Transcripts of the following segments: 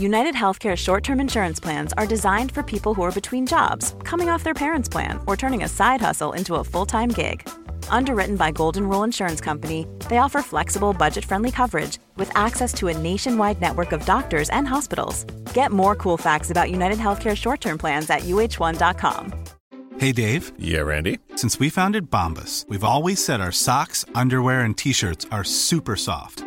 United Healthcare short term insurance plans are designed for people who are between jobs, coming off their parents' plan, or turning a side hustle into a full time gig. Underwritten by Golden Rule Insurance Company, they offer flexible, budget friendly coverage with access to a nationwide network of doctors and hospitals. Get more cool facts about United Healthcare short term plans at uh1.com. Hey, Dave. Yeah, Randy. Since we founded Bombas, we've always said our socks, underwear, and t shirts are super soft.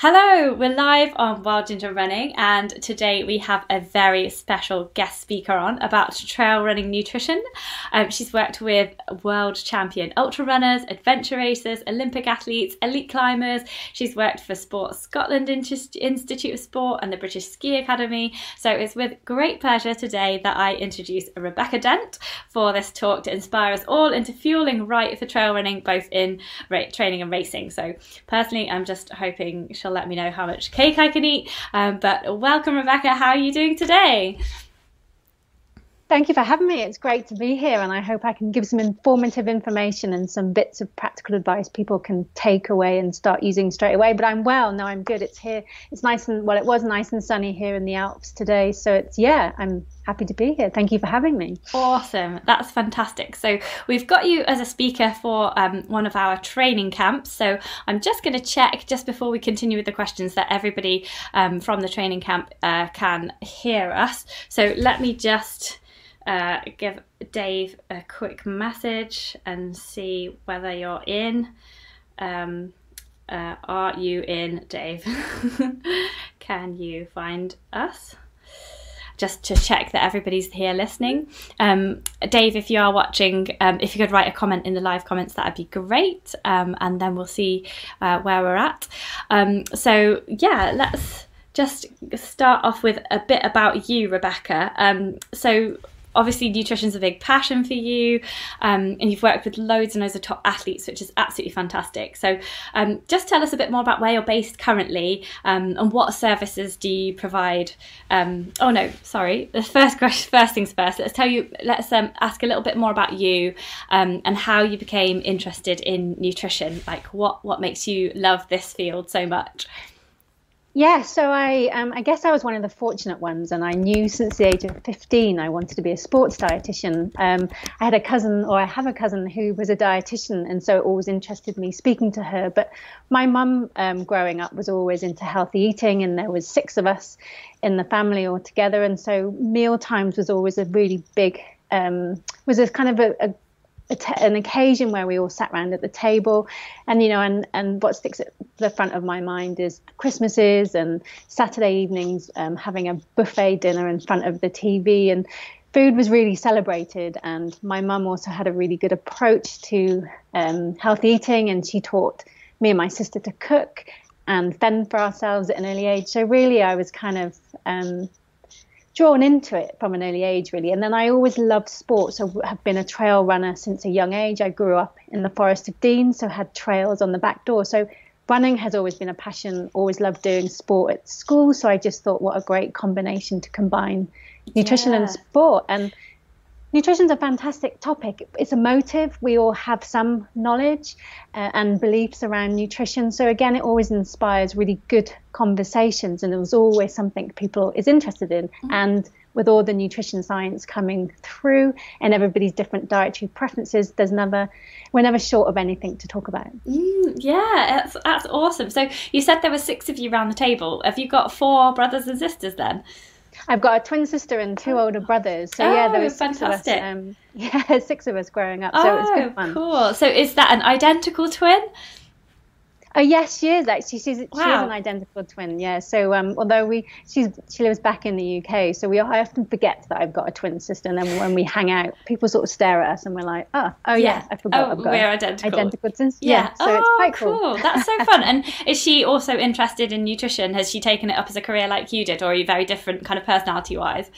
Hello, we're live on Wild Ginger Running, and today we have a very special guest speaker on about trail running nutrition. Um, she's worked with world champion ultra runners, adventure racers, Olympic athletes, elite climbers. She's worked for Sports Scotland Institute of Sport and the British Ski Academy. So it's with great pleasure today that I introduce Rebecca Dent for this talk to inspire us all into fueling right for trail running, both in training and racing. So personally, I'm just hoping she'll she'll let me know how much cake I can eat. Um, but welcome, Rebecca. How are you doing today? Thank you for having me. It's great to be here, and I hope I can give some informative information and some bits of practical advice people can take away and start using straight away. But I'm well. No, I'm good. It's here. It's nice and well. It was nice and sunny here in the Alps today, so it's yeah. I'm happy to be here. Thank you for having me. Awesome. That's fantastic. So we've got you as a speaker for um, one of our training camps. So I'm just going to check just before we continue with the questions that everybody um, from the training camp uh, can hear us. So let me just uh, give Dave a quick message and see whether you're in. Um, uh, are you in, Dave? Can you find us? Just to check that everybody's here listening. Um, Dave, if you are watching, um, if you could write a comment in the live comments, that'd be great. Um, and then we'll see uh, where we're at. Um, so, yeah, let's just start off with a bit about you, Rebecca. Um, so, obviously nutrition's a big passion for you um, and you've worked with loads and loads of top athletes which is absolutely fantastic. So um, just tell us a bit more about where you're based currently um, and what services do you provide? Um, oh no sorry. The first question first things first. Let's tell you let's um, ask a little bit more about you um, and how you became interested in nutrition. Like what what makes you love this field so much yeah, so I, um, I guess I was one of the fortunate ones, and I knew since the age of 15 I wanted to be a sports dietitian. Um, I had a cousin, or I have a cousin, who was a dietitian, and so it always interested me speaking to her. But my mum, um, growing up, was always into healthy eating, and there was six of us in the family all together, and so meal times was always a really big, um, was a kind of a, a an occasion where we all sat around at the table and you know and and what sticks at the front of my mind is christmases and saturday evenings um, having a buffet dinner in front of the tv and food was really celebrated. And my mum also had a really good approach to um, healthy eating and she taught me and my sister to cook and fend for ourselves at an early age. So really i was kind of um, drawn into it from an early age, really. And then I always loved sports. I have been a trail runner since a young age. I grew up in the Forest of Dean, so had trails on the back door. So running has always been a passion. Always loved doing sport at school. So I just thought, what a great combination to combine nutrition yeah. and sport. And Nutrition's a fantastic topic. It's a motive. We all have some knowledge uh, and beliefs around nutrition. So again, it always inspires really good conversations, and it was always something people is interested in. Mm-hmm. And with all the nutrition science coming through and everybody's different dietary preferences, there's never we're never short of anything to talk about. Mm, yeah, that's that's awesome. So you said there were six of you around the table. Have you got four brothers and sisters then? I've got a twin sister and two older brothers. So yeah, there Oh, was six fantastic. of us. Um, yeah, six of us growing up. So it was oh, good fun. cool. So is that an identical twin? Oh yes, she is actually. She's she is an identical twin. Yeah. So um, although we she's she lives back in the UK, so we I often forget that I've got a twin sister, and then when we hang out, people sort of stare at us, and we're like, oh, oh yeah, I forgot. Oh, I've got we're identical. Identical twins. Yeah. So oh, it's quite cool. That's so fun. and is she also interested in nutrition? Has she taken it up as a career like you did, or are you very different kind of personality wise?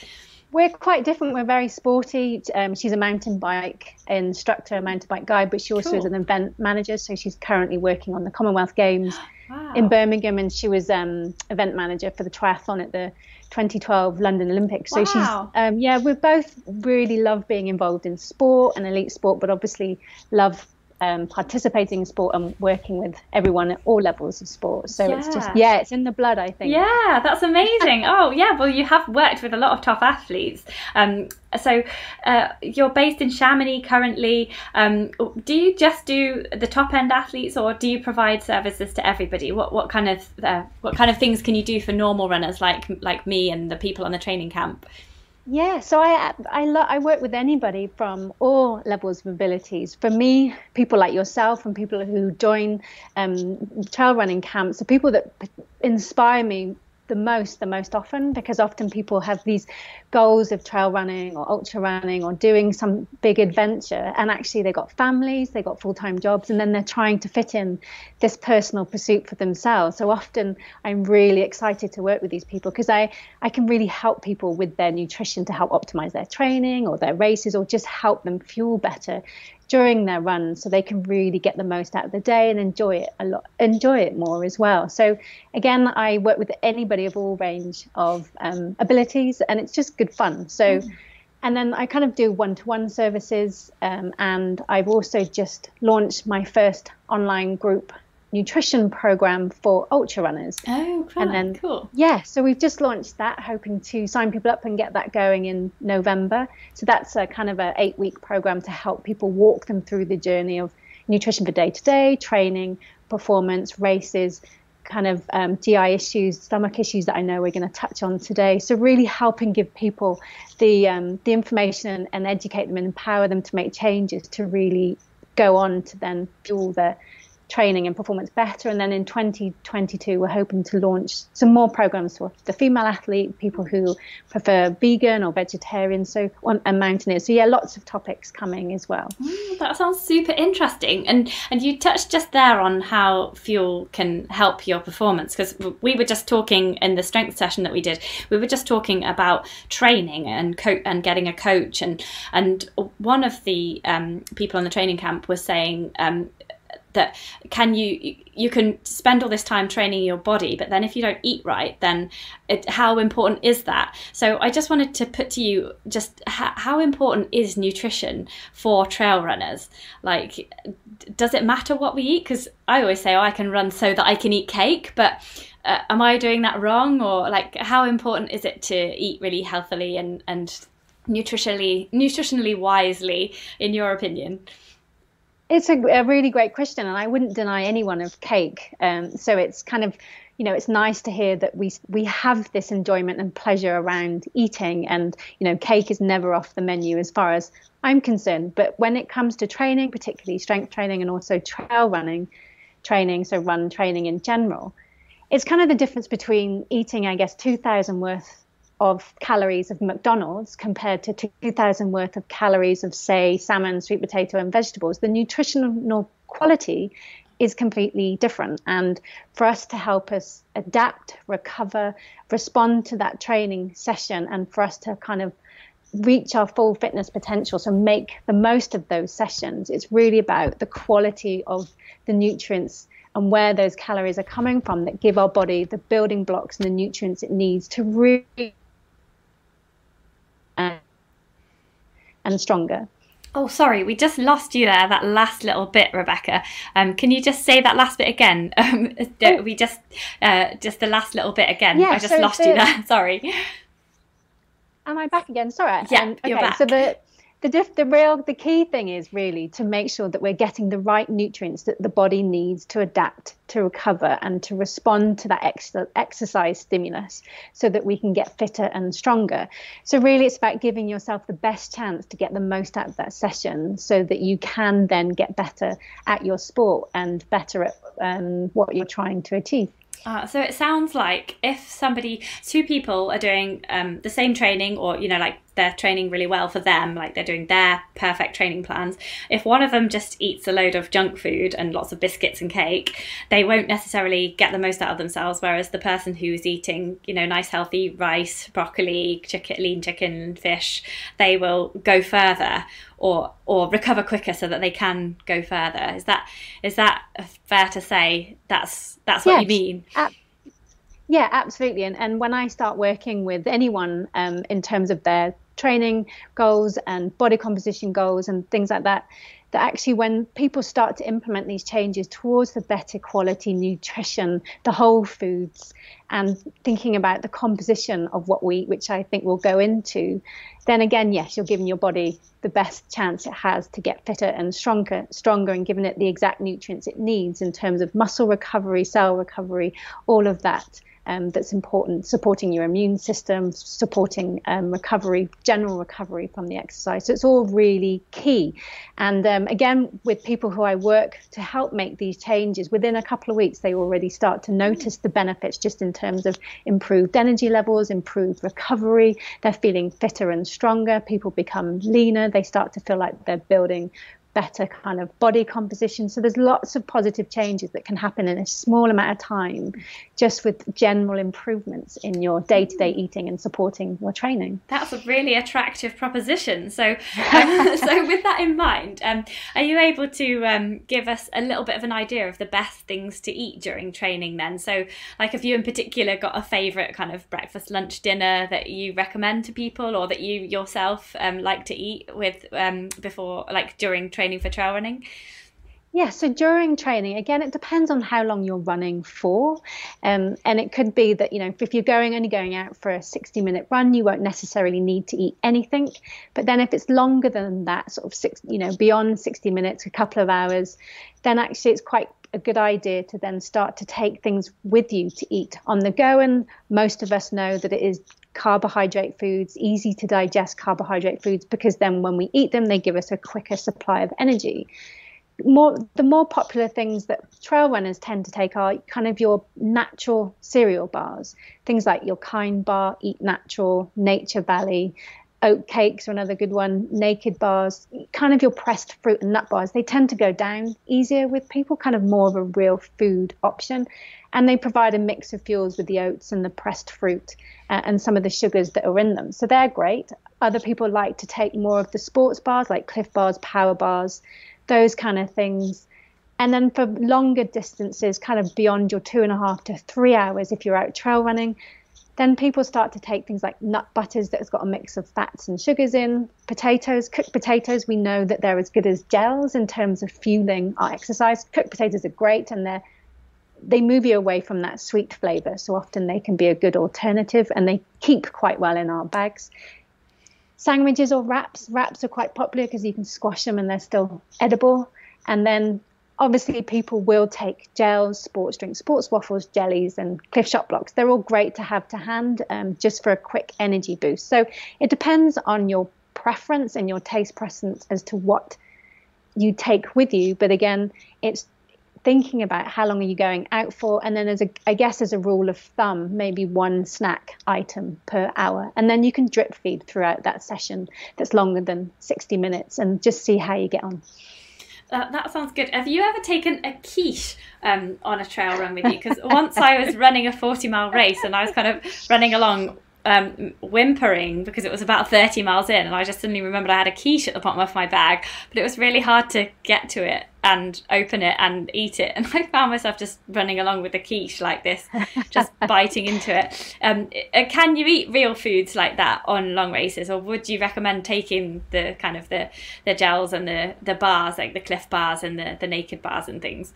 We're quite different. We're very sporty. Um, she's a mountain bike instructor, a mountain bike guide, but she also is an event manager. So she's currently working on the Commonwealth Games Wow. in Birmingham, and she was um, event manager for the triathlon at the 2012 London Olympics. So Wow. she's, um, yeah, we both really love being involved in sport and elite sport, but obviously love um, participating in sport and working with everyone at all levels of sport. So it's just, Yeah. yeah, it's in the blood, I think. Yeah, that's amazing. oh, yeah. Well, you have worked with a lot of top athletes. Um, so uh, you're based in Chamonix currently. Um, do you just do the top end athletes, or do you provide services to everybody? What what kind of uh, what kind of things can you do for normal runners like like me and the people on the training camp? Yeah, so I I, lo- I work with anybody from all levels of abilities. For me, people like yourself and people who join um, trail running camps are people that inspire me the most, the most often, because often people have these goals of trail running or ultra running or doing some big adventure, and actually they've got families, they've got full time jobs, and then they're trying to fit in this personal pursuit for themselves. So often I'm really excited to work with these people because I, I can really help people with their nutrition to help optimize their training or their races or just help them fuel better during their run so they can really get the most out of the day and enjoy it a lot enjoy it more as well. So again i work with anybody of all range of um, abilities and it's just good fun. So and then I kind of do one-to-one services, um, and I've also just launched my first online group nutrition program for ultra runners. Oh, And then, cool. yeah, so we've just launched that, hoping to sign people up and get that going in November. So that's a kind of a eight-week program to help people walk them through the journey of nutrition for day-to-day training, performance, races, kind of um, GI issues, stomach issues that I know we're going to touch on today. So really helping give people the um, the information and educate them and empower them to make changes to really go on to then fuel their training and performance better. And then in 2022, we're hoping to launch some more programs for the female athlete, people who prefer vegan or vegetarian, so on and mountaineers. So yeah, lots of topics coming as well. Mm, That sounds super interesting. And and you touched just there on how fuel can help your performance because we were just talking in the strength session that we did. We were just talking about training and co- and getting a coach and and one of the um, people on the training camp was saying. Um, that can you you can spend all this time training your body but then if you don't eat right then it, how important is that? So i just wanted to put to you just how, how important is nutrition for trail runners? Like does it matter what we eat? Because i always say oh i can run so that i can eat cake but uh, am i doing that wrong? Or like how important is it to eat really healthily and and nutritionally nutritionally wisely in your opinion It's a, a really great question, and I wouldn't deny anyone of cake. Um, so it's kind of, you know, it's nice to hear that we we have this enjoyment and pleasure around eating, and you know, cake is never off the menu as far as I'm concerned. But when it comes to training, particularly strength training and also trail running training, so run training in general, it's kind of the difference between eating, I guess, 2,000 worth of calories of McDonald's compared to 2,000 worth of calories of, say, salmon, sweet potato, and vegetables. The nutritional quality is completely different. And for us to help us adapt, recover, respond to that training session, and for us to kind of reach our full fitness potential, so make the most of those sessions, it's really about the quality of the nutrients and where those calories are coming from that give our body the building blocks and the nutrients it needs to really and, and stronger. Oh, sorry, we just lost you there. That last little bit, Rebecca. Um, can you just say that last bit again? Um, Oh. We just, uh, just the last little bit again. Yeah, I just so lost the- you there. Sorry. am I back again? Sorry. Yeah, um, you're okay. back. So the the diff, the real the key thing is really to make sure that we're getting the right nutrients that the body needs to adapt to recover and to respond to that ex- exercise stimulus so that we can get fitter and stronger. So really it's about giving yourself the best chance to get the most out of that session so that you can then get better at your sport and better at um, what you're trying to achieve. Uh, so it sounds like if somebody, two people are doing um, the same training, or you know, like they're training really well for them, like they're doing their perfect training plans. If one of them just eats a load of junk food and lots of biscuits and cake, they won't necessarily get the most out of themselves. Whereas the person who's eating, you know, nice healthy rice, broccoli, chicken, lean chicken, fish, they will go further or or recover quicker so that they can go further. Is that is that fair to say? That's that's what yes, you mean. Ab- yeah, absolutely. And and when I start working with anyone um, in terms of their training goals and body composition goals and things like that, that actually when people start to implement these changes towards the better quality nutrition, the whole foods, and thinking about the composition of what we eat, which I think we'll go into, then again, yes, you're giving your body the best chance it has to get fitter and stronger, stronger, and giving it the exact nutrients it needs in terms of muscle recovery, cell recovery, all of that um, that's important, supporting your immune system, supporting um, recovery, general recovery from the exercise. So it's all really key. And um, again, with people who I work to help make these changes, within a couple of weeks, they already start to notice the benefits just in terms of improved energy levels, improved recovery. They're feeling fitter and stronger. People become leaner. They start to feel like they're building better kind of body composition. So there's lots of positive changes that can happen in a small amount of time, just with general improvements in your day-to-day eating and supporting your training. That's a really attractive proposition. So, um, so with that in mind, um, are you able to um, give us a little bit of an idea of the best things to eat during training? Then, so like, have you in particular got a favourite kind of breakfast, lunch, dinner that you recommend to people, or that you yourself um, like to eat with um, before, like during training? Training for trail running? Yeah, so during training, again, it depends on how long you're running for. Um, and it could be that, you know, if you're going only going out for a 60 minute run, you won't necessarily need to eat anything. But then if it's longer than that, sort of six, you know, beyond 60 minutes, a couple of hours, then actually it's quite a good idea to then start to take things with you to eat on the go. And most of us know that it is carbohydrate foods, easy to digest carbohydrate foods, because then when we eat them, they give us a quicker supply of energy. More, the more popular things that trail runners tend to take are kind of your natural cereal bars, things like your Kind Bar, Eat Natural, Nature Valley, oat cakes are another good one, naked bars, kind of your pressed fruit and nut bars. They tend to go down easier with people, kind of more of a real food option. And they provide a mix of fuels with the oats and the pressed fruit uh, and some of the sugars that are in them. So they're great. Other people like to take more of the sports bars, like Clif bars, power bars, those kind of things. And then for longer distances, kind of beyond your two and a half to three hours, if you're out trail running, then people start to take things like nut butters that's got a mix of fats and sugars in, potatoes, cooked potatoes. We know that they're as good as gels in terms of fueling our exercise. Cooked potatoes are great and they're they move you away from that sweet flavor. So often they can be a good alternative and they keep quite well in our bags. Sandwiches or wraps. Wraps are quite popular because you can squash them and they're still edible. And then obviously people will take gels, sports drinks, sports waffles, jellies, and Clif Shot Bloks. They're all great to have to hand um, just for a quick energy boost. So it depends on your preference and your taste preference as to what you take with you. But again, it's thinking about how long are you going out for and then as a i guess as a rule of thumb maybe one snack item per hour and then you can drip feed throughout that session that's longer than 60 minutes and just see how you get on uh, that sounds good. Have you ever taken a quiche um, on a trail run with you? Because once I was running a 40 mile race and I was kind of running along um, whimpering because it was about 30 miles in and I just suddenly remembered I had a quiche at the bottom of my bag but it was really hard to get to it and open it and eat it. And I found myself just running along with the quiche like this just biting into it. Um, uh, can you eat real foods like that on long races or would you recommend taking the kind of the, the gels and the, the bars like the Clif bars and the, the naked bars and things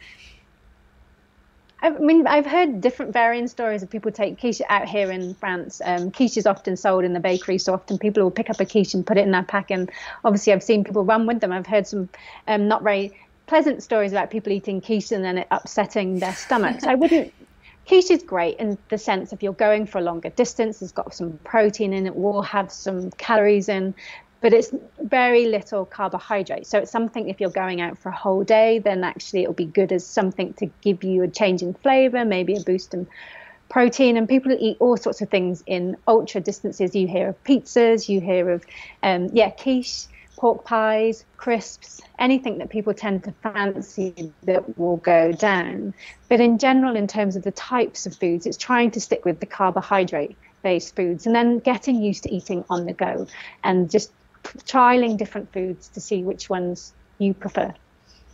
I mean, I've heard different varying stories of people take quiche out here in France. Um, quiche is often sold in the bakery, so often people will pick up a quiche and put it in their pack. And obviously, I've seen people run with them. I've heard some um, not very pleasant stories about people eating quiche and then it upsetting their stomachs. I wouldn't. Quiche is great in the sense if you're going for a longer distance, it's got some protein in it, will have some calories in, but it's very little carbohydrate. So it's something if you're going out for a whole day, then actually it'll be good as something to give you a change in flavor, maybe a boost in protein. And people eat all sorts of things in ultra distances. You hear of pizzas, you hear of, um, yeah, quiche, pork pies, crisps, anything that people tend to fancy that will go down. But in general, in terms of the types of foods, it's trying to stick with the carbohydrate based foods and then getting used to eating on the go and just trialing different foods to see which ones you prefer.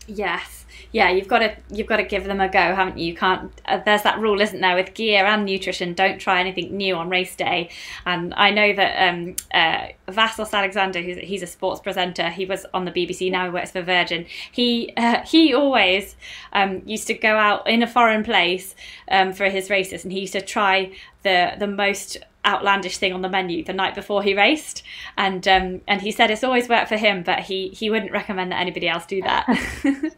Yes, yeah, you've got to you've got to give them a go, haven't you? You can't. Uh, there's that rule, isn't there, with gear and nutrition? Don't try anything new on race day. And I know that um, uh, Vassos Alexander, who's he's a sports presenter, he was on the BBC. Now he works for Virgin. He uh, he always um, used to go out in a foreign place um, for his races, and he used to try the the most outlandish thing on the menu the night before he raced. And um, and he said it's always worked for him but he he wouldn't recommend that anybody else do that.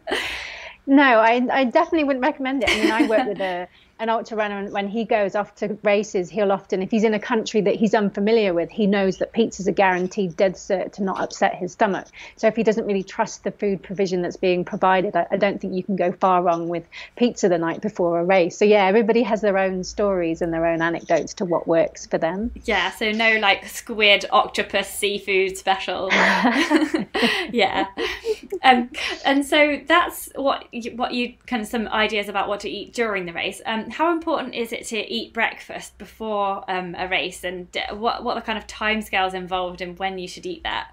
No I, I definitely wouldn't recommend it. I mean i work with a an ultra runner, when he goes off to races, he'll often, if he's in a country that he's unfamiliar with, he knows that pizza's a guaranteed dead cert to not upset his stomach. So if he doesn't really trust the food provision that's being provided, I, I don't think you can go far wrong with pizza the night before a race. So yeah, everybody has their own stories and their own anecdotes to what works for them. Yeah, so no like squid, octopus, seafood special. yeah, um, and so that's what you, what you kind of some ideas about what to eat during the race. Um, how important is it to eat breakfast before um, a race, and what what the kind of timescales involved in when you should eat that?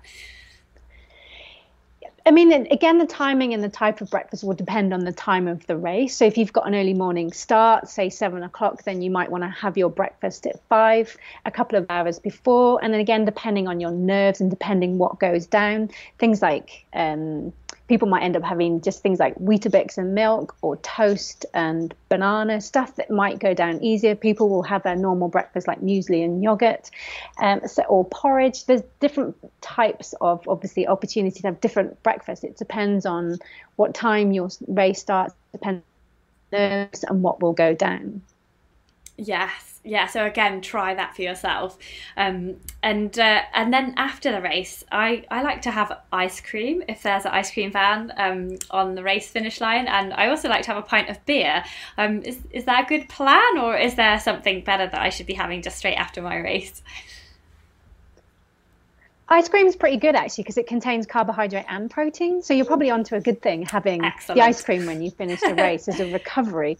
I mean, again, the timing and the type of breakfast will depend on the time of the race. So, if you've got an early morning start, say seven o'clock, then you might want to have your breakfast at five, a couple of hours before. And then again, depending on your nerves and depending what goes down, things like um, people might end up having just things like Weetabix and milk or toast and banana, stuff that might go down easier. People will have their normal breakfast like muesli and yogurt um, so, or porridge. There's different types of, obviously, opportunity to have different breakfasts. It depends on what time your race starts, depends on and what will go down. Yes yeah so again try that for yourself. Um, and uh, and then after the race i i like to have ice cream if there's an ice cream van um, on the race finish line. And i also like to have a pint of beer. Um, is, is that a good plan or is there something better that i should be having just straight after my race? Ice cream is pretty good actually because it contains carbohydrate and protein. So you're probably onto a good thing having Excellent. the ice cream when you finish the race as a recovery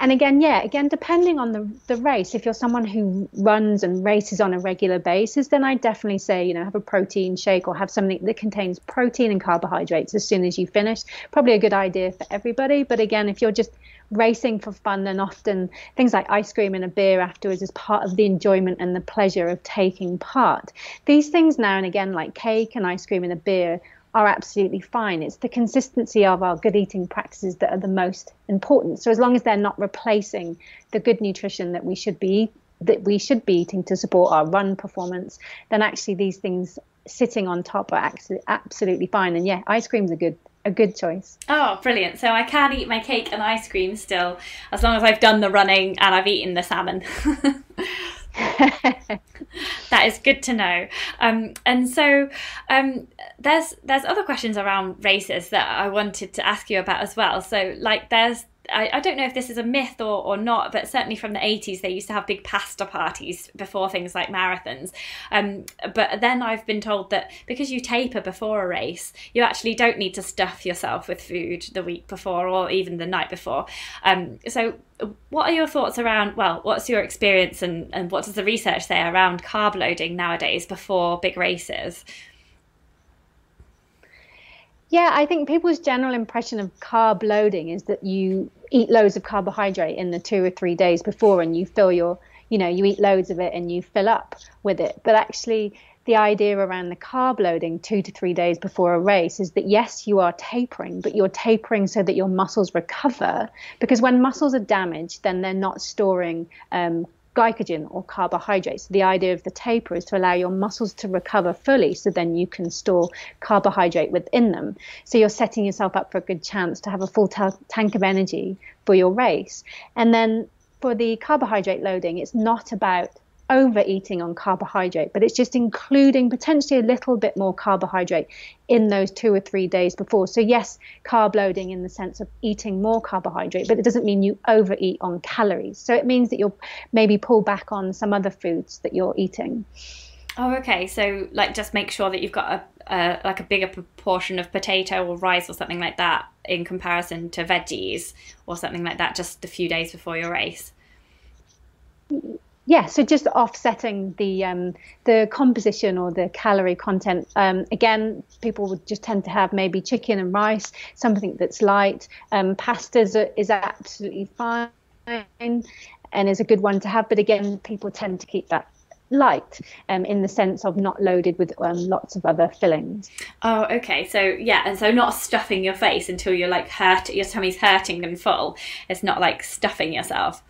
and again, yeah, again, depending on the, the race, if you're someone who runs and races on a regular basis, then I definitely say, you know, have a protein shake or have something that contains protein and carbohydrates as soon as you finish. Probably a good idea for everybody. But again, if you're just racing for fun, then often things like ice cream and a beer afterwards is part of the enjoyment and the pleasure of taking part. These things now and again, like cake and ice cream and a beer, are absolutely fine. It's the consistency of our good eating practices that are the most important. So as long as they're not replacing the good nutrition that we should be that we should be eating to support our run performance, then actually these things sitting on top are absolutely fine. And yeah, ice cream's a good a good choice. Oh, brilliant. So I can eat my cake and ice cream still as long as I've done the running and I've eaten the salmon. that is good to know. Um, and so um, there's there's other questions around races that I wanted to ask you about as well. So like there's I, I, don't know if this is a myth or, or not, but certainly from the 80s, they used to have big pasta parties before things like marathons. Um, but then I've been told that because you taper before a race, you actually don't need to stuff yourself with food the week before or even the night before. Um, so, what are your thoughts around? Well, what's your experience and, and what does the research say around carb loading nowadays before big races? Yeah, I think people's general impression of carb loading is that you eat loads of carbohydrate in the two or three days before and you fill your, you know, you eat loads of it and you fill up with it. But actually, the idea around the carb loading two to three days before a race is that yes, you are tapering, but you're tapering so that your muscles recover. Because when muscles are damaged, then they're not storing um, glycogen or carbohydrates. The idea of the taper is to allow your muscles to recover fully so then you can store carbohydrate within them. So you're setting yourself up for a good chance to have a full ta- tank of energy for your race. And then for the carbohydrate loading, it's not about overeating on carbohydrate, but it's just including potentially a little bit more carbohydrate in those two or three days before. So, yes, carb loading in the sense of eating more carbohydrate, but it doesn't mean you overeat on calories. So, it means that you'll maybe pull back on some other foods that you're eating. Oh, okay. So, like, just make sure that you've got a, a like a bigger proportion of potato or rice or something like that in comparison to veggies or something like that, just a few days before your race yeah, so just offsetting the um, the composition or the calorie content. Um, again, people would just tend to have maybe chicken and rice, something that's light. Um, pasta is, is absolutely fine and is a good one to have. But again, people tend to keep that light um, in the sense of not loaded with um, lots of other fillings. Oh, okay. So yeah, and so not stuffing your face until you're like hurt, your tummy's hurting and full. It's not like stuffing yourself.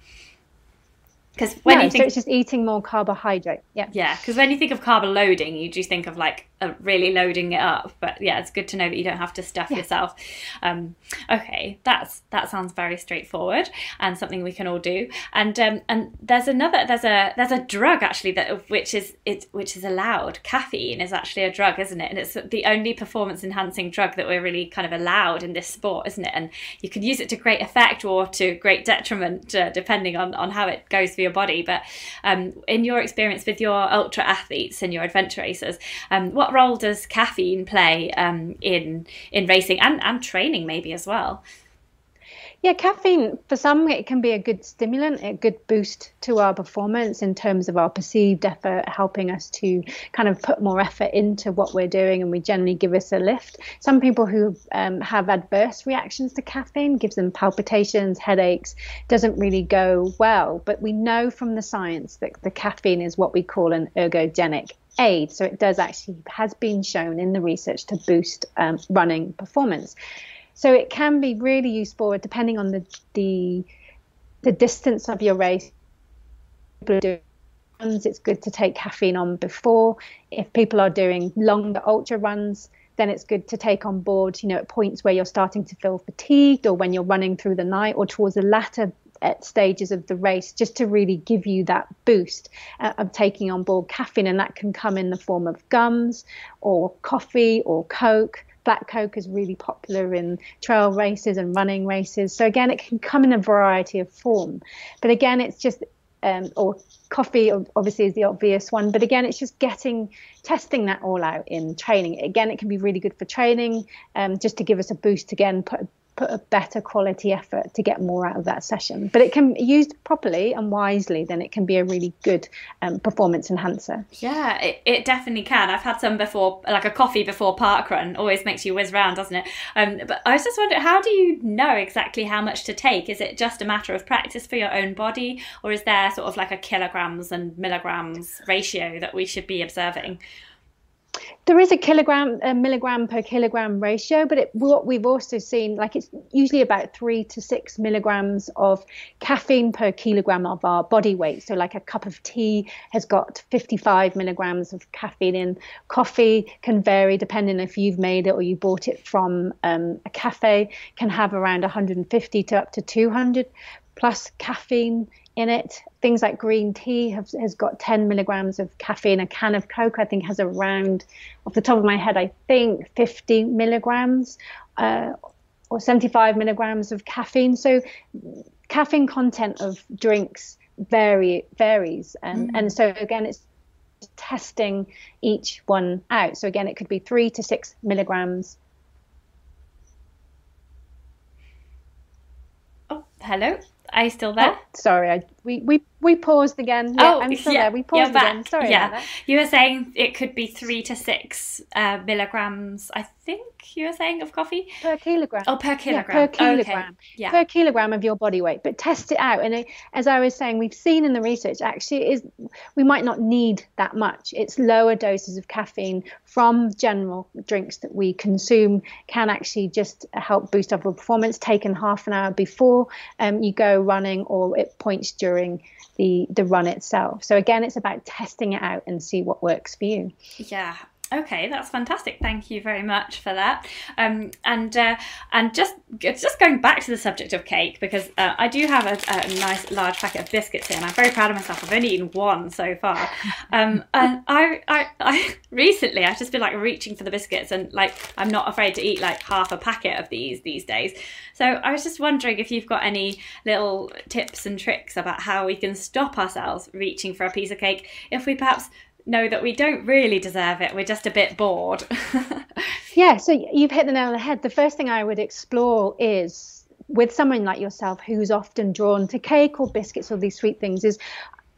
Because when no, you think so it's just eating more carbohydrate. Yeah. Yeah, because when you think of carb loading, you do think of like really loading it up. But yeah, it's good to know that you don't have to stuff yeah. yourself. Um, okay, that's that sounds very straightforward and something we can all do. And um, and there's another there's a there's a drug actually that which is it which is allowed. Caffeine is actually a drug, isn't it? And it's the only performance enhancing drug that we're really kind of allowed in this sport, isn't it? And you can use it to great effect or to great detriment, uh, depending on on how it goes for your body. But um, in your experience with your ultra athletes and your adventure racers, um, what role does caffeine play um, in in racing and, and training maybe as well? Yeah, caffeine for some it can be a good stimulant, a good boost to our performance in terms of our perceived effort, helping us to kind of put more effort into what we're doing, and we generally give us a lift. Some people who um, have adverse reactions to caffeine gives them palpitations, headaches, doesn't really go well. But we know from the science that the caffeine is what we call an ergogenic aid. So it does actually has been shown in the research to boost um, running performance. So it can be really useful depending on the the, the distance of your race. It's good to take caffeine on before. If people are doing longer ultra runs, then it's good to take on board, you know, at points where you're starting to feel fatigued or when you're running through the night or towards the latter at stages of the race just to really give you that boost uh, of taking on board caffeine. And that can come in the form of gums or coffee or coke. Black coke is really popular in trail races and running races. So again it can come in a variety of form. But again it's just um, or coffee obviously is the obvious one. But again it's just getting testing that all out in training. Again it can be really good for training um, just to give us a boost again put put a better quality effort to get more out of that session. But it can used properly and wisely, then it can be a really good um, performance enhancer. Yeah, it, it, definitely can. I've had some before, like a coffee before park run, always makes you whiz round, doesn't it? Um, but I was just wondering, how do you know exactly how much to take? Is it just a matter of practice for your own body, or is there sort of like a kilograms and milligrams ratio that we should be observing? There is a kilogram, a milligram per kilogram ratio, but it, what we've also seen, like it's usually about three to six milligrams of caffeine per kilogram of our body weight. So, like a cup of tea has got 55 milligrams of caffeine in. Coffee can vary depending if you've made it or you bought it from um, a cafe, can have around 150 to up to 200 plus caffeine in it. Things like green tea have, has got 10 milligrams of caffeine. A can of Coke, I think, has around, off the top of my head, I think 50 milligrams uh, or 75 milligrams of caffeine. So, caffeine content of drinks vary varies, and mm. and so again, it's testing each one out. So again, it could be three to six milligrams. Oh, hello. Are you still oh, there? Oh, sorry, I, we, we we paused again. Yeah, oh, I'm still yeah, there. We paused again. Sorry yeah. You were saying it could be three to six uh, milligrams, I think, you were saying of coffee per kilogram. Oh, per kilogram. Yeah, per kilogram. Okay. Yeah. Per kilogram of your body weight. But test it out. And as I was saying, we've seen in the research actually is we might not need that much. It's lower doses of caffeine from general drinks that we consume can actually just help boost overall performance. Taken half an hour before um, you go running, or it points during the the run itself. So again, it's about testing it out and see what works for you. Yeah, Okay, that's fantastic. Thank you very much for that. Um, and uh, and just just going back to the subject of cake because uh, I do have a, a, nice large packet of biscuits here, and I'm very proud of myself. I've only eaten one so far. Um, and I, I I recently I've just feel like reaching for the biscuits, and like I'm not afraid to eat like half a packet of these these days. So I was just wondering if you've got any little tips and tricks about how we can stop ourselves reaching for a piece of cake if we perhaps know that we don't really deserve it. We're just a bit bored. yeah, so you've hit the nail on the head. The first thing I would explore is with someone like yourself who's often drawn to cake or biscuits or these sweet things is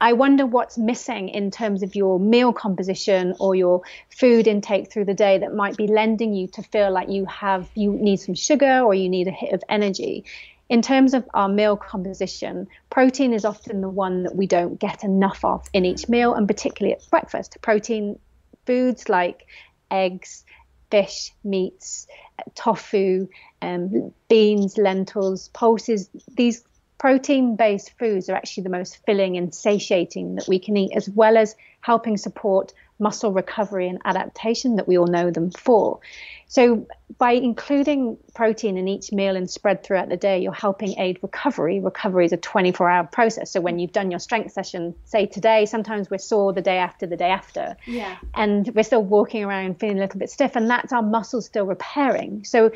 I wonder what's missing in terms of your meal composition or your food intake through the day that might be lending you to feel like you have you need some sugar or you need a hit of energy in terms of our meal composition, protein is often the one that we don't get enough of in each meal, and particularly at breakfast. Protein foods like eggs, fish, meats, tofu, um, beans, lentils, pulses, these protein based foods are actually the most filling and satiating that we can eat, as well as helping support muscle recovery and adaptation that we all know them for. So, by including protein in each meal and spread throughout the day, you're helping aid recovery. Recovery is a 24 hour process. So, when you've done your strength session, say today, sometimes we're sore the day after the day after. Yeah. And we're still walking around feeling a little bit stiff, and that's our muscles still repairing. So,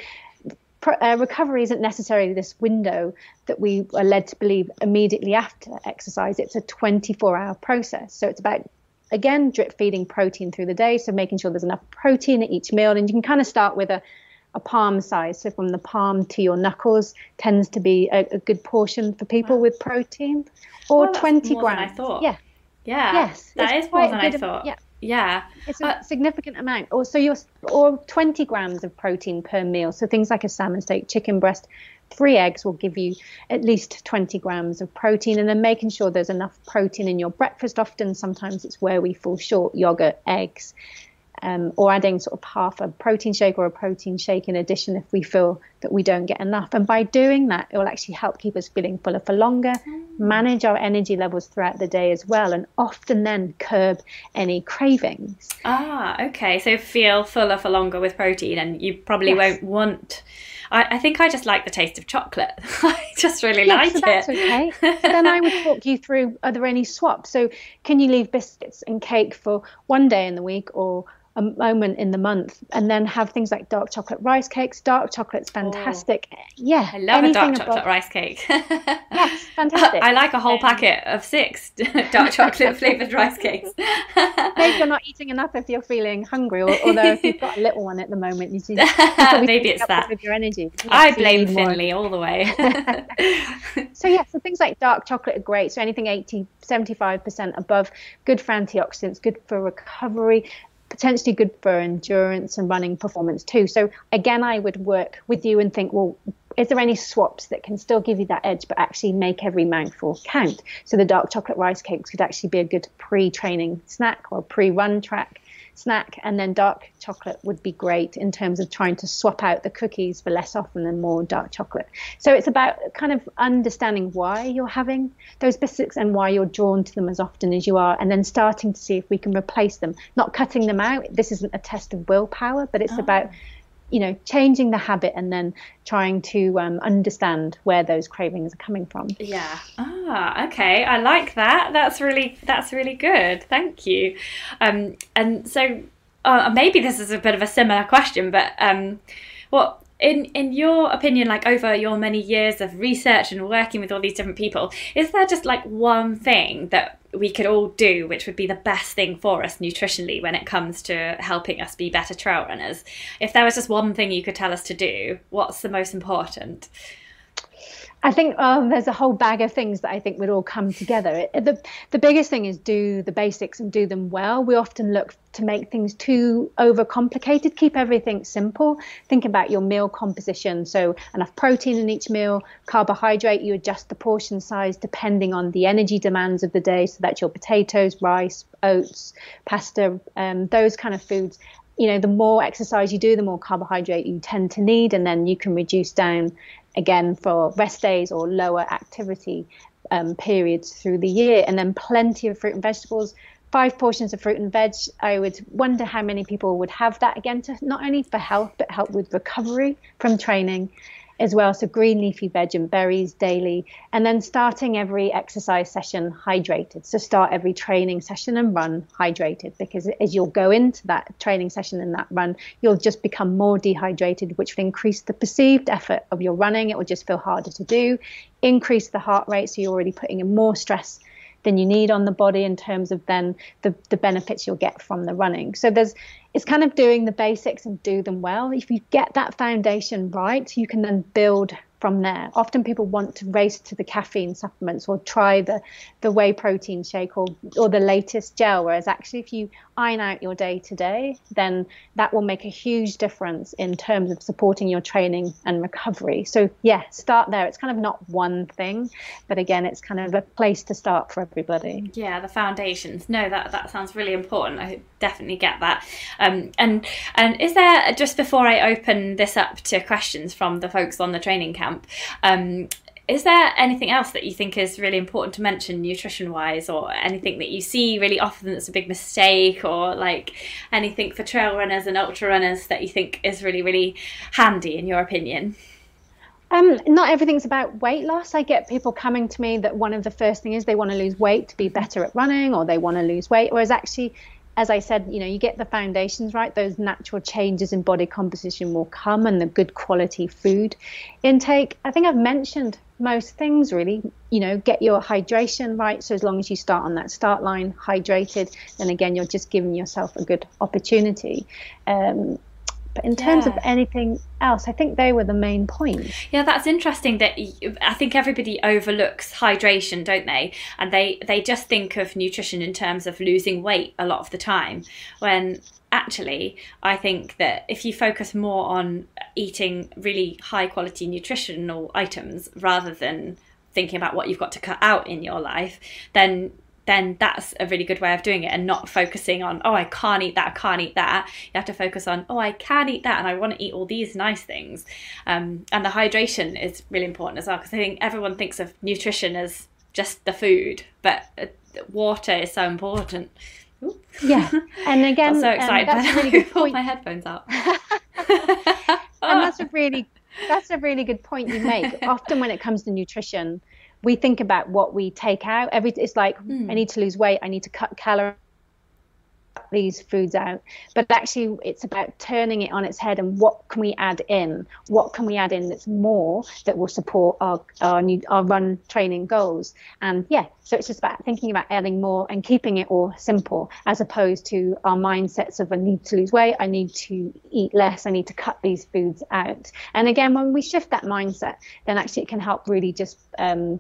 uh, recovery isn't necessarily this window that we are led to believe immediately after exercise. It's a 24 hour process. So it's about again, drip feeding protein through the day. So making sure there's enough protein at each meal. And you can kind of start with a, a palm size. So from the palm to your knuckles tends to be a, a good portion for people wow. with protein. Or well, 20 grams. I thought. Yeah. Yeah. Yes. That is more than I thought. Yeah. Yeah, it's a uh, significant amount. Or so you're or 20 grams of protein per meal. So things like a salmon steak, chicken breast, three eggs will give you at least 20 grams of protein and then making sure there's enough protein in your breakfast often sometimes it's where we fall short yogurt eggs um, or adding sort of half a protein shake or a protein shake in addition if we feel that we don't get enough and by doing that it will actually help keep us feeling fuller for longer mm. manage our energy levels throughout the day as well and often then curb any cravings ah okay so feel fuller for longer with protein and you probably yes. won't want I, I, think I just like the taste of chocolate. I just really yeah, like so that's it. okay. so then I would talk you through are there any swaps? So can you leave biscuits and cake for one day in the week or a moment in the month and then have things like dark chocolate rice cakes. Dark chocolate's oh. fantastic. Oh, yeah. I love a dark chocolate above... rice cake. yes, fantastic. I like a whole um, packet of six dark chocolate flavoured rice cakes. Maybe you're not eating enough if you're feeling hungry, or, although if you've got a little one at the moment, you see, maybe it's that. With your energy. I blame Finley all the way. so yeah, so things like dark chocolate are great. So anything 80, 75% above, good for antioxidants, good for recovery, potentially good for endurance and running performance too. So again, I would work with you and think, well, is there any swaps that can still give you that edge but actually make every mouthful count? So the dark chocolate rice cakes could actually be a good pre-training snack or pre-run track snack, and then dark chocolate would be great in terms of trying to swap out the cookies for less often and more dark chocolate. So it's about kind of understanding why you're having those biscuits and why you're drawn to them as often as you are, and then starting to see if we can replace them, not cutting them out. This isn't a test of willpower, but it's oh. about ah. You know, changing the habit and then trying to um, understand where those cravings are coming from. Yeah. Ah, okay. I like that. That's really that's really good. Thank you. Um, and so uh, maybe this is a bit of a similar question, but um, what in in your opinion like over your many years of research and working with all these different people is there just like one thing that we could all do which would be the best thing for us nutritionally when it comes to helping us be better trail runners. If there was just one thing you could tell us to do what's the most important I think um, there's a whole bag of things that I think would all come together. It, the the biggest thing is do the basics and do them well. We often look to make things too overcomplicated. Keep everything simple. Think about your meal composition. So enough protein in each meal, carbohydrate. You adjust the portion size depending on the energy demands of the day. So that's your potatoes, rice, oats, pasta, um, those kind of foods you know the more exercise you do the more carbohydrate you tend to need and then you can reduce down again for rest days or lower activity um, periods through the year, and then plenty of fruit and vegetables. Five portions of fruit and veg. I would wonder how many people would have that again to not only for health but help with recovery from training as well. So green leafy veg and berries daily, and then starting every exercise session hydrated. So start every training session and run hydrated because as you'll go into that training session and that run, you'll just become more dehydrated, which will increase the perceived effort of your running. It will just feel harder to do, increase the heart rate, so you're already putting in more stress than you need on the body in terms of then the, the benefits you'll get from the running. So there's it's kind of doing the basics and do them well. If you get that foundation right, you can then build from there. Often people want to race to the caffeine supplements or try the, the whey protein shake or, or the latest gel, whereas actually, if you iron out your day to day, then that will make a huge difference in terms of supporting your training and recovery. So, yeah, start there. It's kind of not one thing, but again, it's kind of a place to start for everybody. Yeah, the foundations. No, that, that sounds really important. I definitely get that. And and is there just before I open this up to questions from the folks on the training camp? Um, is there anything else that you think is really important to mention nutrition wise or anything that you see really often that's a big mistake or like anything for trail runners and ultra runners that you think is really really handy in your opinion um, not everything's about weight loss. I get people coming to me that one of the first thing is they want to lose weight to be better at running, or they want to lose weight. Whereas actually, as I said, you know, you get the foundations right, those natural changes in body composition will come and the good quality food intake. I think I've mentioned most things really. You know, get your hydration right. So as long as you start on that start line hydrated, then again, you're just giving yourself a good opportunity. Um, but in terms yeah. of anything else, I think they were the main points. Yeah, that's interesting. That I think everybody overlooks hydration, don't they? And they they just think of nutrition in terms of losing weight a lot of the time. When actually, I think that if you focus more on eating really high quality nutritional items rather than thinking about what you've got to cut out in your life, then then that's a really good way of doing it and not focusing on, oh, I can't eat that, I can't eat that. You have to focus on, oh, I can eat that and I want to eat all these nice things. Um, and the hydration is really important as well because I think everyone thinks of nutrition as just the food, but uh, water is so important. Ooh. Yeah, and again, I'm so excited. Um, that's a really good point. my headphones out. and that's a really that's a really good point you make. Often when it comes to nutrition, we think about what we take out. Every it's like mm. I need to lose weight, I need to cut calories these foods out. But actually it's about turning it on its head and what can we add in? What can we add in that's more that will support our our, new, our run training goals? And yeah so it's just about thinking about adding more and keeping it all simple as opposed to our mindsets of i need to lose weight i need to eat less i need to cut these foods out. And again when we shift that mindset then actually it can help really just um,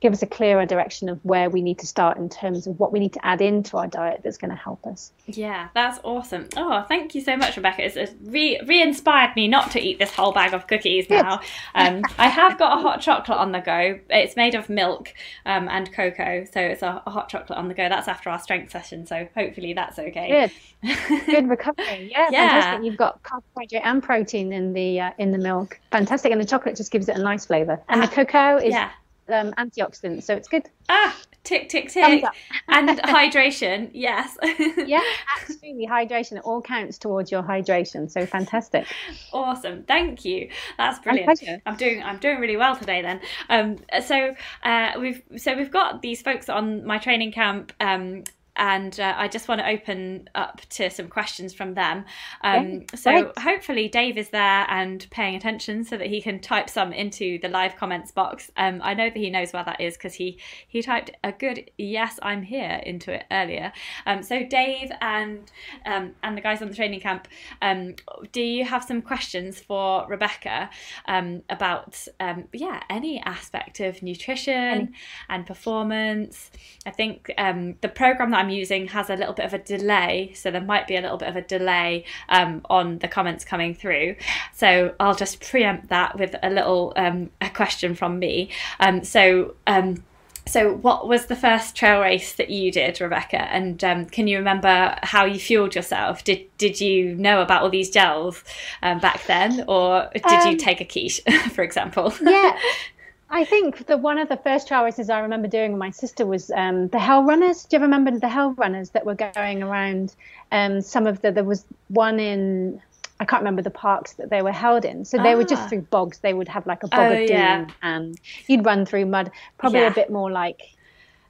give us a clearer direction of where we need to start in terms of what we need to add into our diet that's going to help us. Yeah, that's awesome. Oh, thank you so much, Rebecca. It's, it's re inspired me not to eat this whole bag of cookies now. Um, I have got a hot chocolate on the go. It's made of milk um, and cocoa, so it's a, a, hot chocolate on the go. That's after our strength session, so hopefully that's okay. Good, good recovery. Yeah, yeah, fantastic. You've got carbohydrate and protein in the uh, in the milk. Fantastic, and the chocolate just gives it a nice flavour. And the ah, cocoa is yeah um, antioxidants, so it's good. Ah, tick, tick, tick. and hydration, yes. yeah, absolutely. Hydration, it all counts towards your hydration. So fantastic. Awesome. Thank you. That's brilliant. I'm doing I'm doing really well today then. Um, so uh, we've so we've got these folks on my training camp um, and uh, I just want to open up to some questions from them. Um, so hopefully Dave is there and paying attention so that he can type some into the live comments box. Um, I know that he knows where that is because he he typed a good yes I'm here into it earlier. Um, so Dave and um, and the guys on the training camp, um, do you have some questions for Rebecca um, about yeah any aspect of nutrition any. and performance? I think the program that I'm using has a little bit of a delay, so there might be a little bit of a delay um, on the comments coming through. So I'll just preempt that with a little um, a question from me. Um, so. Um, so, what was the first trail race that you did, Rebecca? And um, can you remember how you fueled yourself? Did did you know about all these gels um, back then, or did you take a quiche, for example? yeah, I think the one of the first trail races I remember doing with my sister was um, the Hell Runners. Do you remember the Hell Runners that were going around? Um, some of the there was one in I can't remember the parks that they were held in. So they ah. were just ah. through bogs. They would have like a bog oh, of yeah. and you'd run through mud. Probably yeah. a bit more like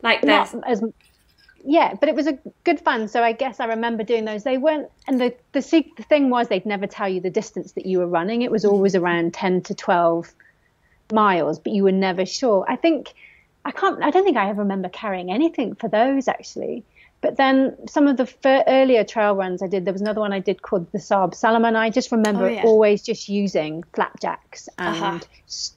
like not as yeah, but it was a good fun. So I guess I remember doing those. They weren't, and the the, the thing was they'd never tell you the distance that you were running. It was always around ten to twelve miles, but you were never sure. I think I can't. I don't think I ever remember carrying anything for those actually. But then some of the fir- earlier trail runs I did, there was another one I did called the Saab Salomon. I just remember oh, yeah. always just using flapjacks and uh-huh.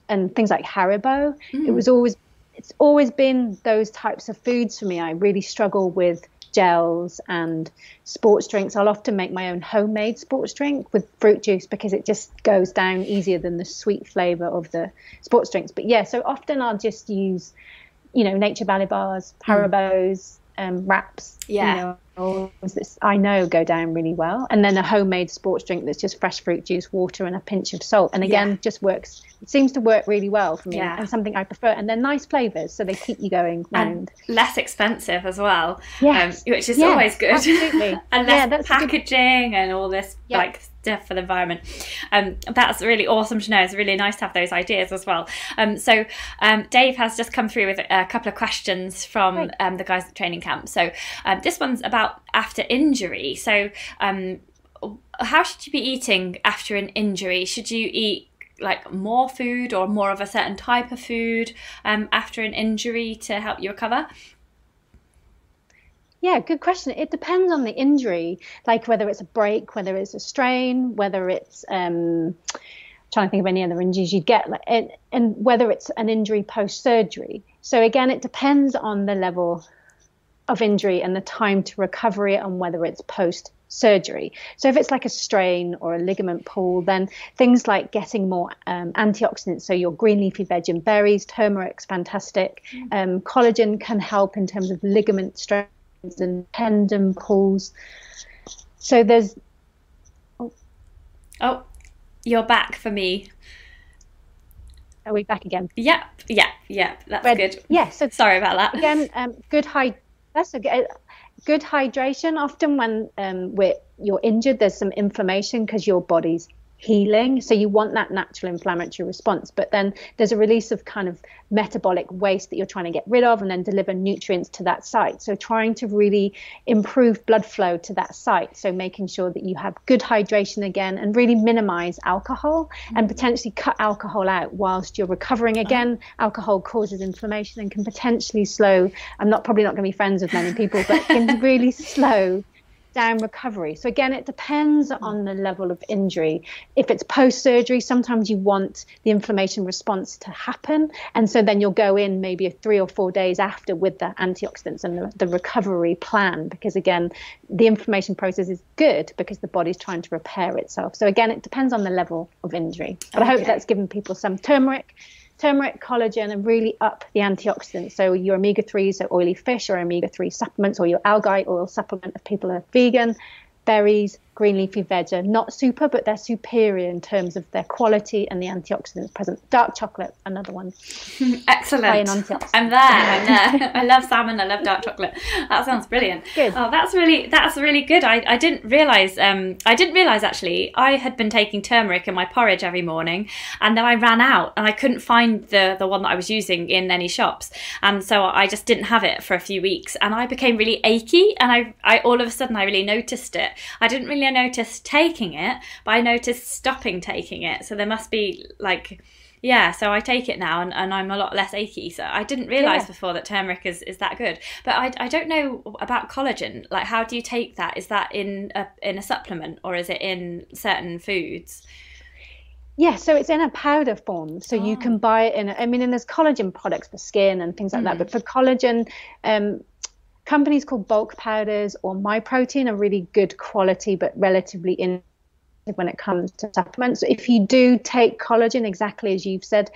and things like Haribo. Mm. It was always it's always been those types of foods for me. I really struggle with gels and sports drinks. I'll often make my own homemade sports drink with fruit juice because it just goes down easier than the sweet flavor of the sports drinks. But yeah, so often I'll just use, you know, Nature Valley bars, mm. Haribos, um, wraps. Yeah. You know, this I know go down really well. And then a homemade sports drink that's just fresh fruit juice, water, and a pinch of salt. And again, yeah. just works. It seems to work really well for me, yeah. and something I prefer. And they're nice flavors, so they keep you going round. And less expensive as well, yes. Um, which is yes, always good. Absolutely. and less yeah, packaging good... and all this like the environment. Um, that's really awesome to know. It's really nice to have those ideas as well. Um, so um, Dave has just come through with a couple of questions from um, the guys at training camp. So um, this one's about after injury. So um, how should you be eating after an injury? Should you eat like more food or more of a certain type of food after an injury to help you recover? Yeah, good question. It depends on the injury, like whether it's a break, whether it's a strain, whether it's um, trying to think of any other injuries you'd get, like, and, and whether it's an injury post surgery. So again, it depends on the level of injury and the time to recovery and whether it's post surgery. So if it's like a strain or a ligament pull, then things like getting more um, antioxidants, so your green leafy veg and berries, turmeric's fantastic. Mm. Um, collagen can help in terms of ligament strength and tendon pulls. So there's. Oh. oh, you're back for me. Are we back again? Yep, yeah, yeah, that's Red, good. Yeah, so sorry about that. Again, um, good high. That's okay. Good hydration. Often when um, we're, you're injured, there's some inflammation because your body's healing. So you want that natural inflammatory response. But then there's a release of kind of metabolic waste that you're trying to get rid of and then deliver nutrients to that site. So trying to really improve blood flow to that site. So making sure that you have good hydration again and really minimize alcohol mm-hmm. and potentially cut alcohol out whilst you're recovering again. Alcohol causes inflammation and can potentially slow. I'm not probably not going to be friends with many people, but can really slow down recovery. So again, it depends mm-hmm. on the level of injury. If it's post surgery, sometimes you want the inflammation response to happen, and so then you'll go in maybe three or four days after with the antioxidants and the, the recovery plan, because again, the inflammation process is good because the body's trying to repair itself. So again, it depends on the level of injury. But okay. I hope that's given people some turmeric turmeric, collagen, and really up the antioxidants. So your omega 3s, so oily fish or omega 3 supplements, or your algae oil supplement if people are vegan, berries, green leafy veg are not super, but they're superior in terms of their quality and the antioxidants present. Dark chocolate, another one. Excellent. I'm there. I'm there. I love salmon. I love dark chocolate. That sounds brilliant. Good. Oh, that's really that's really good. I, I didn't realize. Um, I didn't realize actually. I had been taking turmeric in my porridge every morning, and then I ran out and I couldn't find the the one that I was using in any shops, and so I just didn't have it for a few weeks, and I became really achy, and I I all of a sudden I really noticed it. I didn't really noticed taking it, but I noticed stopping taking it. So there must be like, yeah. So I take it now, and, and I'm a lot less achy. So I didn't realize yeah. before that turmeric is, is that good. But I, I don't know about collagen. Like, how do you take that? Is that in a in a supplement or is it in certain foods? Yeah, so it's in a powder form, so oh. you can buy it in. A, I mean, and there's collagen products for skin and things like mm. that. But for collagen, um, companies called bulk powders or my protein are really good quality but relatively in when it comes to supplements. If you do take collagen, exactly as you've said,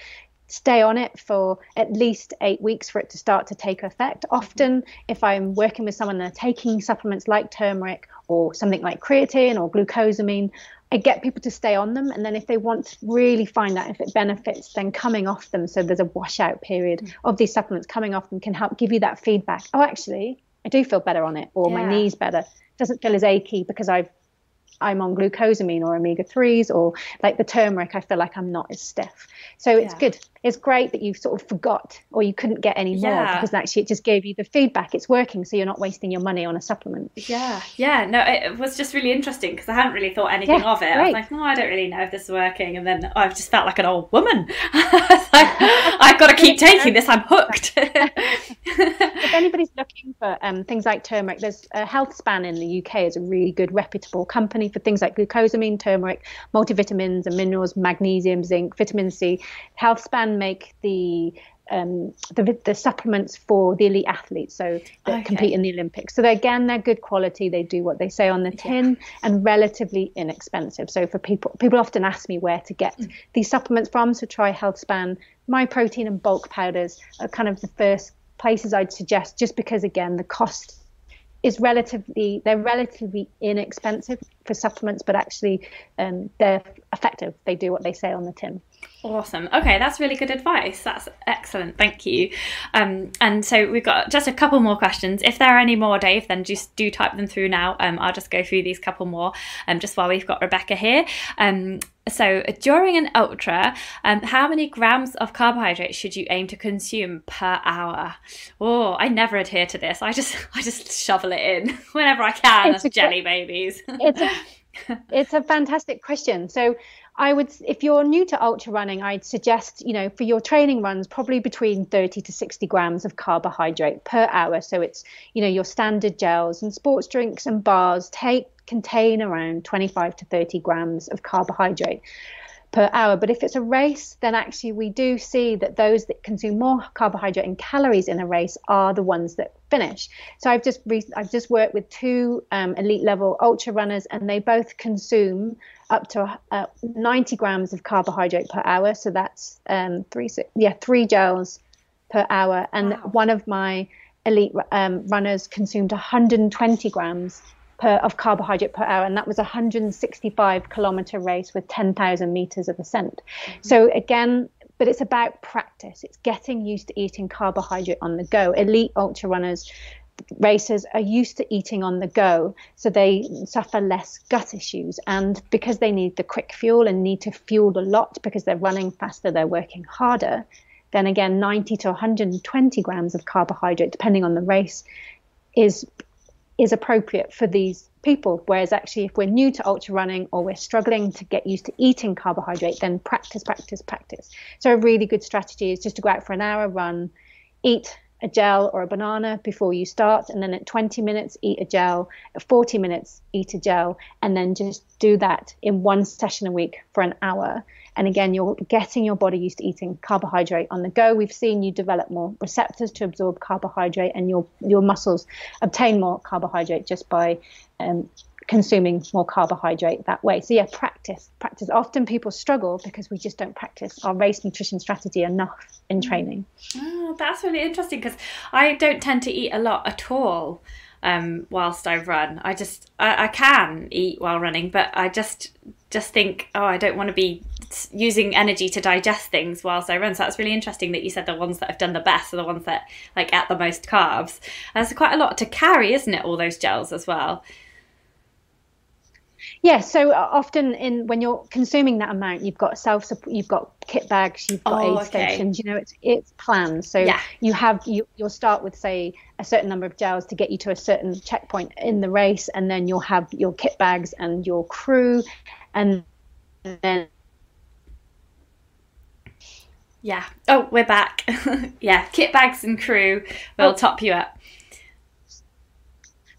stay on it for at least eight weeks for it to start to take effect. Often, if I'm working with someone that's taking supplements like turmeric or something like creatine or glucosamine, I get people to stay on them. And then if they want to really find out if it benefits, then coming off them. So there's a washout period mm. of these supplements coming off them can help give you that feedback. Oh, actually, I do feel better on it, or yeah. my knees better. Doesn't feel as achy because I've I'm on glucosamine or omega 3s or like the turmeric, I feel like I'm not as stiff. So it's yeah. good. It's great that you sort of forgot or you couldn't get any more yeah. because actually it just gave you the feedback. It's working, so you're not wasting your money on a supplement. Yeah, yeah. No, it was just really interesting because I hadn't really thought anything yeah, of it. Great. I was like, no, oh, I don't really know if this is working. And then I've just felt like an old woman. I've got to keep taking this. I'm hooked. if anybody's looking for um, things like turmeric, there's a Healthspan in the UK is a really good reputable company for things like glucosamine, turmeric, multivitamins and minerals, magnesium, zinc, vitamin C. Healthspan make the um, the, the, supplements for the elite athletes, so that okay. compete in the Olympics. So they're, again, they're good quality. They do what they say on the tin, yeah. and relatively inexpensive. So for people, people often ask me where to get mm. these supplements from. So try HealthSpan, My Protein, and bulk powders are kind of the first places I'd suggest, just because again the cost is relatively they're relatively inexpensive for supplements, but actually um, they're effective. They do what they say on the tin. Awesome. Okay, that's really good advice. That's excellent. Thank you. Um, and so we've got just a couple more questions. If there are any more, Dave, then just do type them through now. Um, I'll just go through these couple more um, just while we've got Rebecca here. Um, so during an ultra, um, how many grams of carbohydrates should you aim to consume per hour? Oh, I never adhere to this. I just I just shovel it in whenever I can it's as jelly babies. it's a, it's a fantastic question. So I would, if you're new to ultra running, I'd suggest, you know, for your training runs, probably between 30 to 60 grams of carbohydrate per hour. So it's, you know, your standard gels and sports drinks and bars take contain around 25 to 30 grams of carbohydrate per hour. But if it's a race, then actually we do see that those that consume more carbohydrate and calories in a race are the ones that finish. So I've just re- I've just worked with two um, elite level ultra runners, and they both consume up to uh, 90 grams of carbohydrate per hour. So that's um, three yeah three gels per hour, and wow. one of my elite um, runners consumed 120 grams per, of carbohydrate per hour, and that was a 165 kilometer race with 10,000 meters of ascent. Mm-hmm. So again, but it's about practice. It's getting used to eating carbohydrate on the go. Elite ultra runners racers are used to eating on the go, so they suffer less gut issues. And because they need the quick fuel and need to fuel a lot because they're running faster, they're working harder, then again, 90 to 120 grams of carbohydrate, depending on the race, is is appropriate for these people. Whereas actually, if we're new to ultra running or we're struggling to get used to eating carbohydrate, then practice, practice, practice. So a really good strategy is just to go out for an hour run, eat a gel or a banana before you start, and then at 20 minutes, eat a gel, at 40 minutes, eat a gel, and then just do that in one session a week for an hour. And again, you're getting your body used to eating carbohydrate on the go. We've seen you develop more receptors to absorb carbohydrate, and your your muscles obtain more carbohydrate just by um, consuming more carbohydrate that way. So yeah, practice, practice. Often people struggle because we just don't practice our race nutrition strategy enough in mm. training. Oh, that's really interesting because I don't tend to eat a lot at all. um, whilst I run. I just I, I can eat while running, but I just just think, oh, I don't want to be using energy to digest things whilst I run. So that's really interesting that you said the ones that have done the best are the ones that like at the most carbs. There's quite a lot to carry, isn't it? All those gels as well. Yeah, so uh, often in when you're consuming that amount, you've got self you've got kit bags, you've got oh, aid okay. stations. You know, it's it's planned. So yeah. you have you you'll start with say a certain number of gels to get you to a certain checkpoint in the race, and then you'll have your kit bags and your crew, and then yeah. Oh, we're back. yeah, kit bags and crew will oh. top you up.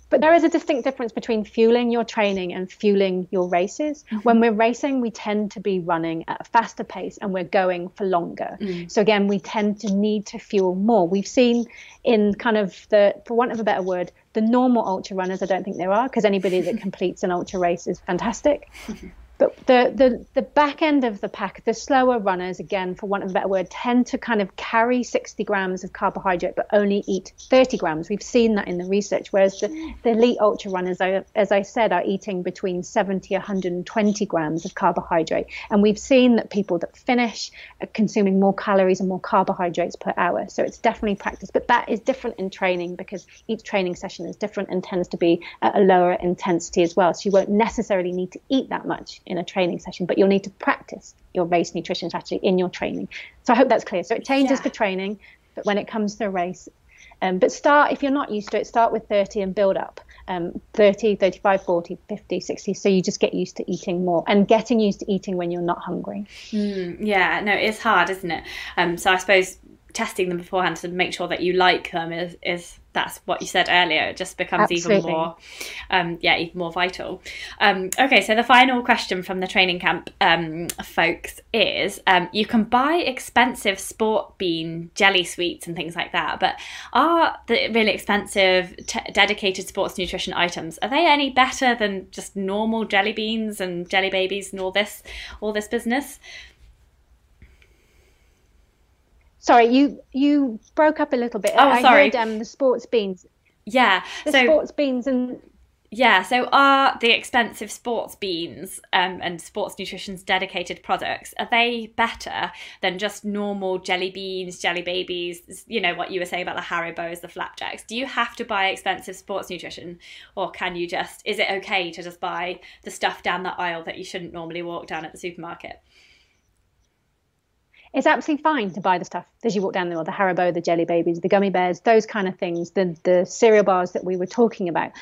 But there is a distinct difference between fueling your training and fueling your races. Mm-hmm. When we're racing, we tend to be running at a faster pace and we're going for longer. Mm. So again, we tend to need to fuel more. We've seen in kind of the, for want of a better word, the normal ultra runners, I don't think there are, because anybody that completes an ultra race is fantastic. But the, the, the back end of the pack, the slower runners, again, for want of a better word, tend to kind of carry 60 grams of carbohydrate but only eat 30 grams. We've seen that in the research, whereas the, the elite ultra runners, are, as I said, are eating between 70 120 grams of carbohydrate. And we've seen that people that finish are consuming more calories and more carbohydrates per hour. So it's definitely practice. But that is different in training because each training session is different and tends to be at a lower intensity as well. So you won't necessarily need to eat that much in a training session, but you'll need to practice your race nutrition strategy in your training. So I hope that's clear. So it changes yeah. for training, but when it comes to a race, um, but start, if you're not used to it, start with 30 and build up. Um, 30, 35, 40, 50, 60. So you just get used to eating more and getting used to eating when you're not hungry. Mm, yeah, no, it's hard, isn't it? Um, so I suppose testing them beforehand to make sure that you like them is, is that's what you said earlier. It just becomes Absolutely. even more, um, yeah, even more vital. Um, okay, so the final question from the training camp um, folks is: um, you can buy expensive sport bean jelly sweets and things like that, but are the really expensive t- dedicated sports nutrition items are they any better than just normal jelly beans and jelly babies and all this all this business? Sorry, you you broke up a little bit. Oh, I sorry. Heard, um, the sports beans. Yeah, the so, sports beans and yeah. So are the expensive sports beans um, and sports nutrition's dedicated products are they better than just normal jelly beans, jelly babies? You know what you were saying about the Haribos, the flapjacks. Do you have to buy expensive sports nutrition, or can you just? Is it okay to just buy the stuff down the aisle that you shouldn't normally walk down at the supermarket? It's absolutely fine to buy the stuff as you walk down there, or the Haribo, the Jelly Babies, the gummy bears, those kind of things, the the cereal bars that we were talking about.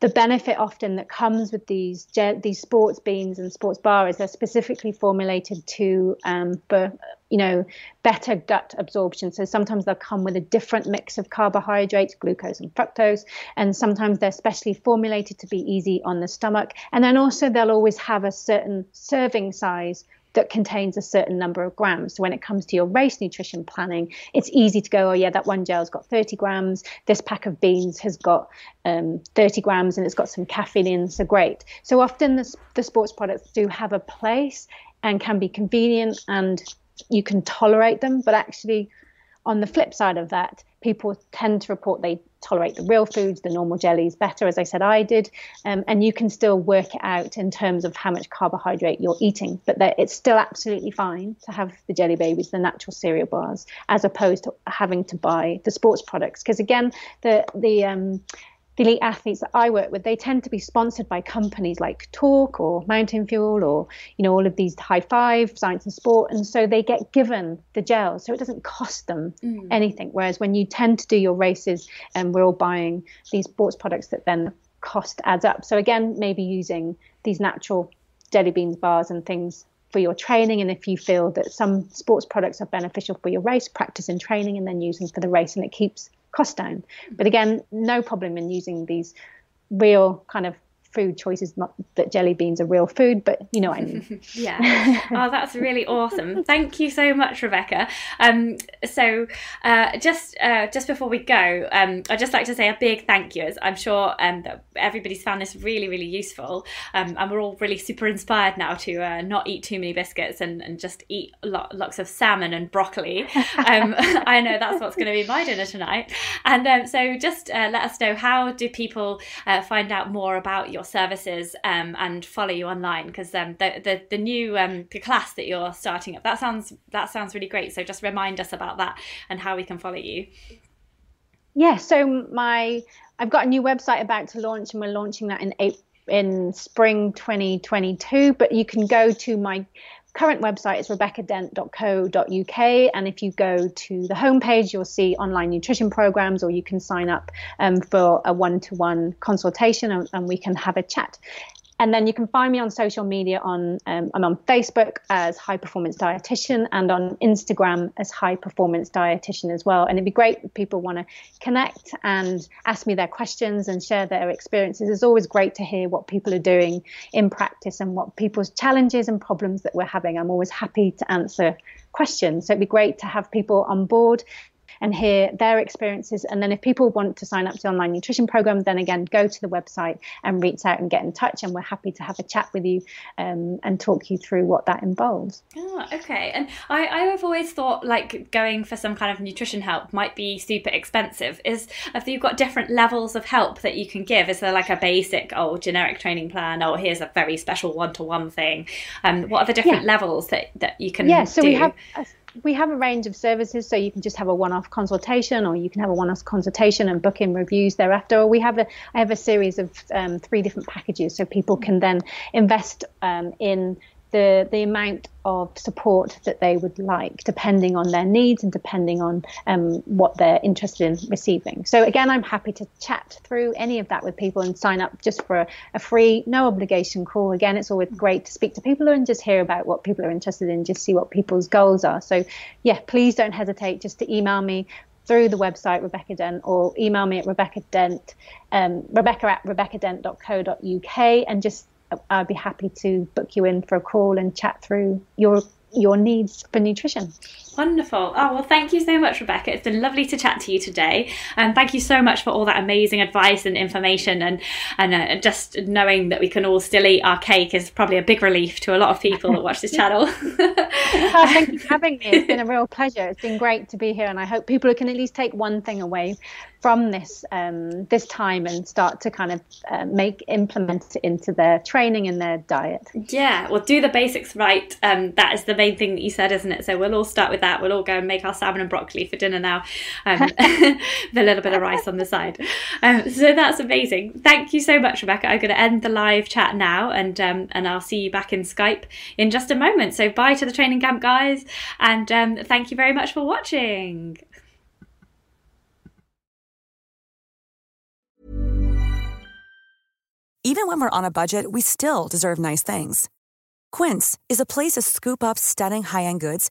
The benefit often that comes with these these sports beans and sports bars they're specifically formulated to um, for you know better gut absorption. So sometimes they'll come with a different mix of carbohydrates, glucose and fructose, and sometimes they're specially formulated to be easy on the stomach. And then also they'll always have a certain serving size that contains a certain number of grams. So when it comes to your race nutrition planning, it's easy to go, oh yeah, that one gel's got 30 grams. This pack of beans has got um, 30 grams and it's got some caffeine in. So great. So often the, the sports products do have a place and can be convenient and you can tolerate them. But actually, on the flip side of that, people tend to report they tolerate the real foods, the normal jellies better, as I said I did. Um, and you can still work it out in terms of how much carbohydrate you're eating. But it's still absolutely fine to have the jelly babies, the natural cereal bars, as opposed to having to buy the sports products. Because again, the the um, the elite athletes that I work with, they tend to be sponsored by companies like Torq or Mountain Fuel or, you know, all of these high five, Science in Sport. And so they get given the gels. So it doesn't cost them mm. anything. Whereas when you tend to do your races and we're all buying these sports products that then cost adds up. So again, maybe using these natural jelly beans bars and things for your training and if you feel that some sports products are beneficial for your race practice and training and then using for the race and it keeps cost down. But again, no problem in using these real kind of food choices. Not that jelly beans are real food, but you know what I mean. yeah. Oh, that's really awesome. Thank you so much, Rebecca. Um, so uh, just uh, just before we go, um, I'd just like to say a big thank you. As I'm sure um, that everybody's found this really, really useful, um, and we're all really super inspired now to uh, not eat too many biscuits and, and just eat lots of salmon and broccoli. Um, I know that's what's going to be my dinner tonight. And um, so just uh, let us know how do people uh, find out more about your services um, and follow you online because um, the, the the new um, the class that you're starting up that sounds that sounds really great. So just remind us about that and how we can follow you. Yeah, so my I've got a new website about to launch, and we're launching that in April in spring 2022 but you can go to my current website is rebeccadent.co.uk and if you go to the homepage you'll see online nutrition programs or you can sign up um, for a one-to-one consultation and, and we can have a chat and then you can find me on social media on um, I'm on Facebook as High Performance Dietitian and on Instagram as High Performance Dietitian as well. And it'd be great if people want to connect and ask me their questions and share their experiences. It's always great to hear what people are doing in practice and what people's challenges and problems that we're having. I'm always happy to answer questions. So it'd be great to have people on board and hear their experiences. And then if people want to sign up to the online nutrition program, then again, go to the website and reach out and get in touch. And we're happy to have a chat with you um, and talk you through what that involves. Oh, okay. And I, I've always thought like going for some kind of nutrition help might be super expensive. Is if you've got different levels of help that you can give, is there like a basic, oh, generic training plan, or here's a very special one to one thing? Um, what are the different yeah. levels that, that you can Yeah, so do? we have. A, we have a range of services, so you can just have a one-off consultation, or you can have a one-off consultation and book in reviews thereafter. Or we have a I have a series of um, three different packages, so people can then invest um, in the the amount of support that they would like, depending on their needs and depending on um, what they're interested in receiving. So again, I'm happy to chat through any of that with people and sign up just for a, a free, no obligation call. Again, it's always great to speak to people and just hear about what people are interested in, just see what people's goals are. So yeah, please don't hesitate just to email me through the website Rebecca Dent or email me at Rebecca Dent, um, Rebecca at rebeccadent.co.uk and just I'd be happy to book you in for a call and chat through your your needs for nutrition. Wonderful. Oh, well, thank you so much, Rebecca. It's been lovely to chat to you today. And thank you so much for all that amazing advice and information. And, and uh, just knowing that we can all still eat our cake is probably a big relief to a lot of people that watch this channel. oh, thank you for having me. It's been a real pleasure. It's been great to be here. And I hope people can at least take one thing away from this um, this time and start to kind of uh, make implement it into their training and their diet. Yeah, well, do the basics right. Um, that is the main thing that you said, isn't it? So we'll all start with that. We'll all go and make our salmon and broccoli for dinner now, um, with a little bit of rice on the side. Um, so that's amazing. Thank you so much, Rebecca. I'm going to end the live chat now, and um, and I'll see you back in Skype in just a moment. So bye to the training camp guys, and um, thank you very much for watching. Even when we're on a budget, we still deserve nice things. Quince is a place to scoop up stunning high-end goods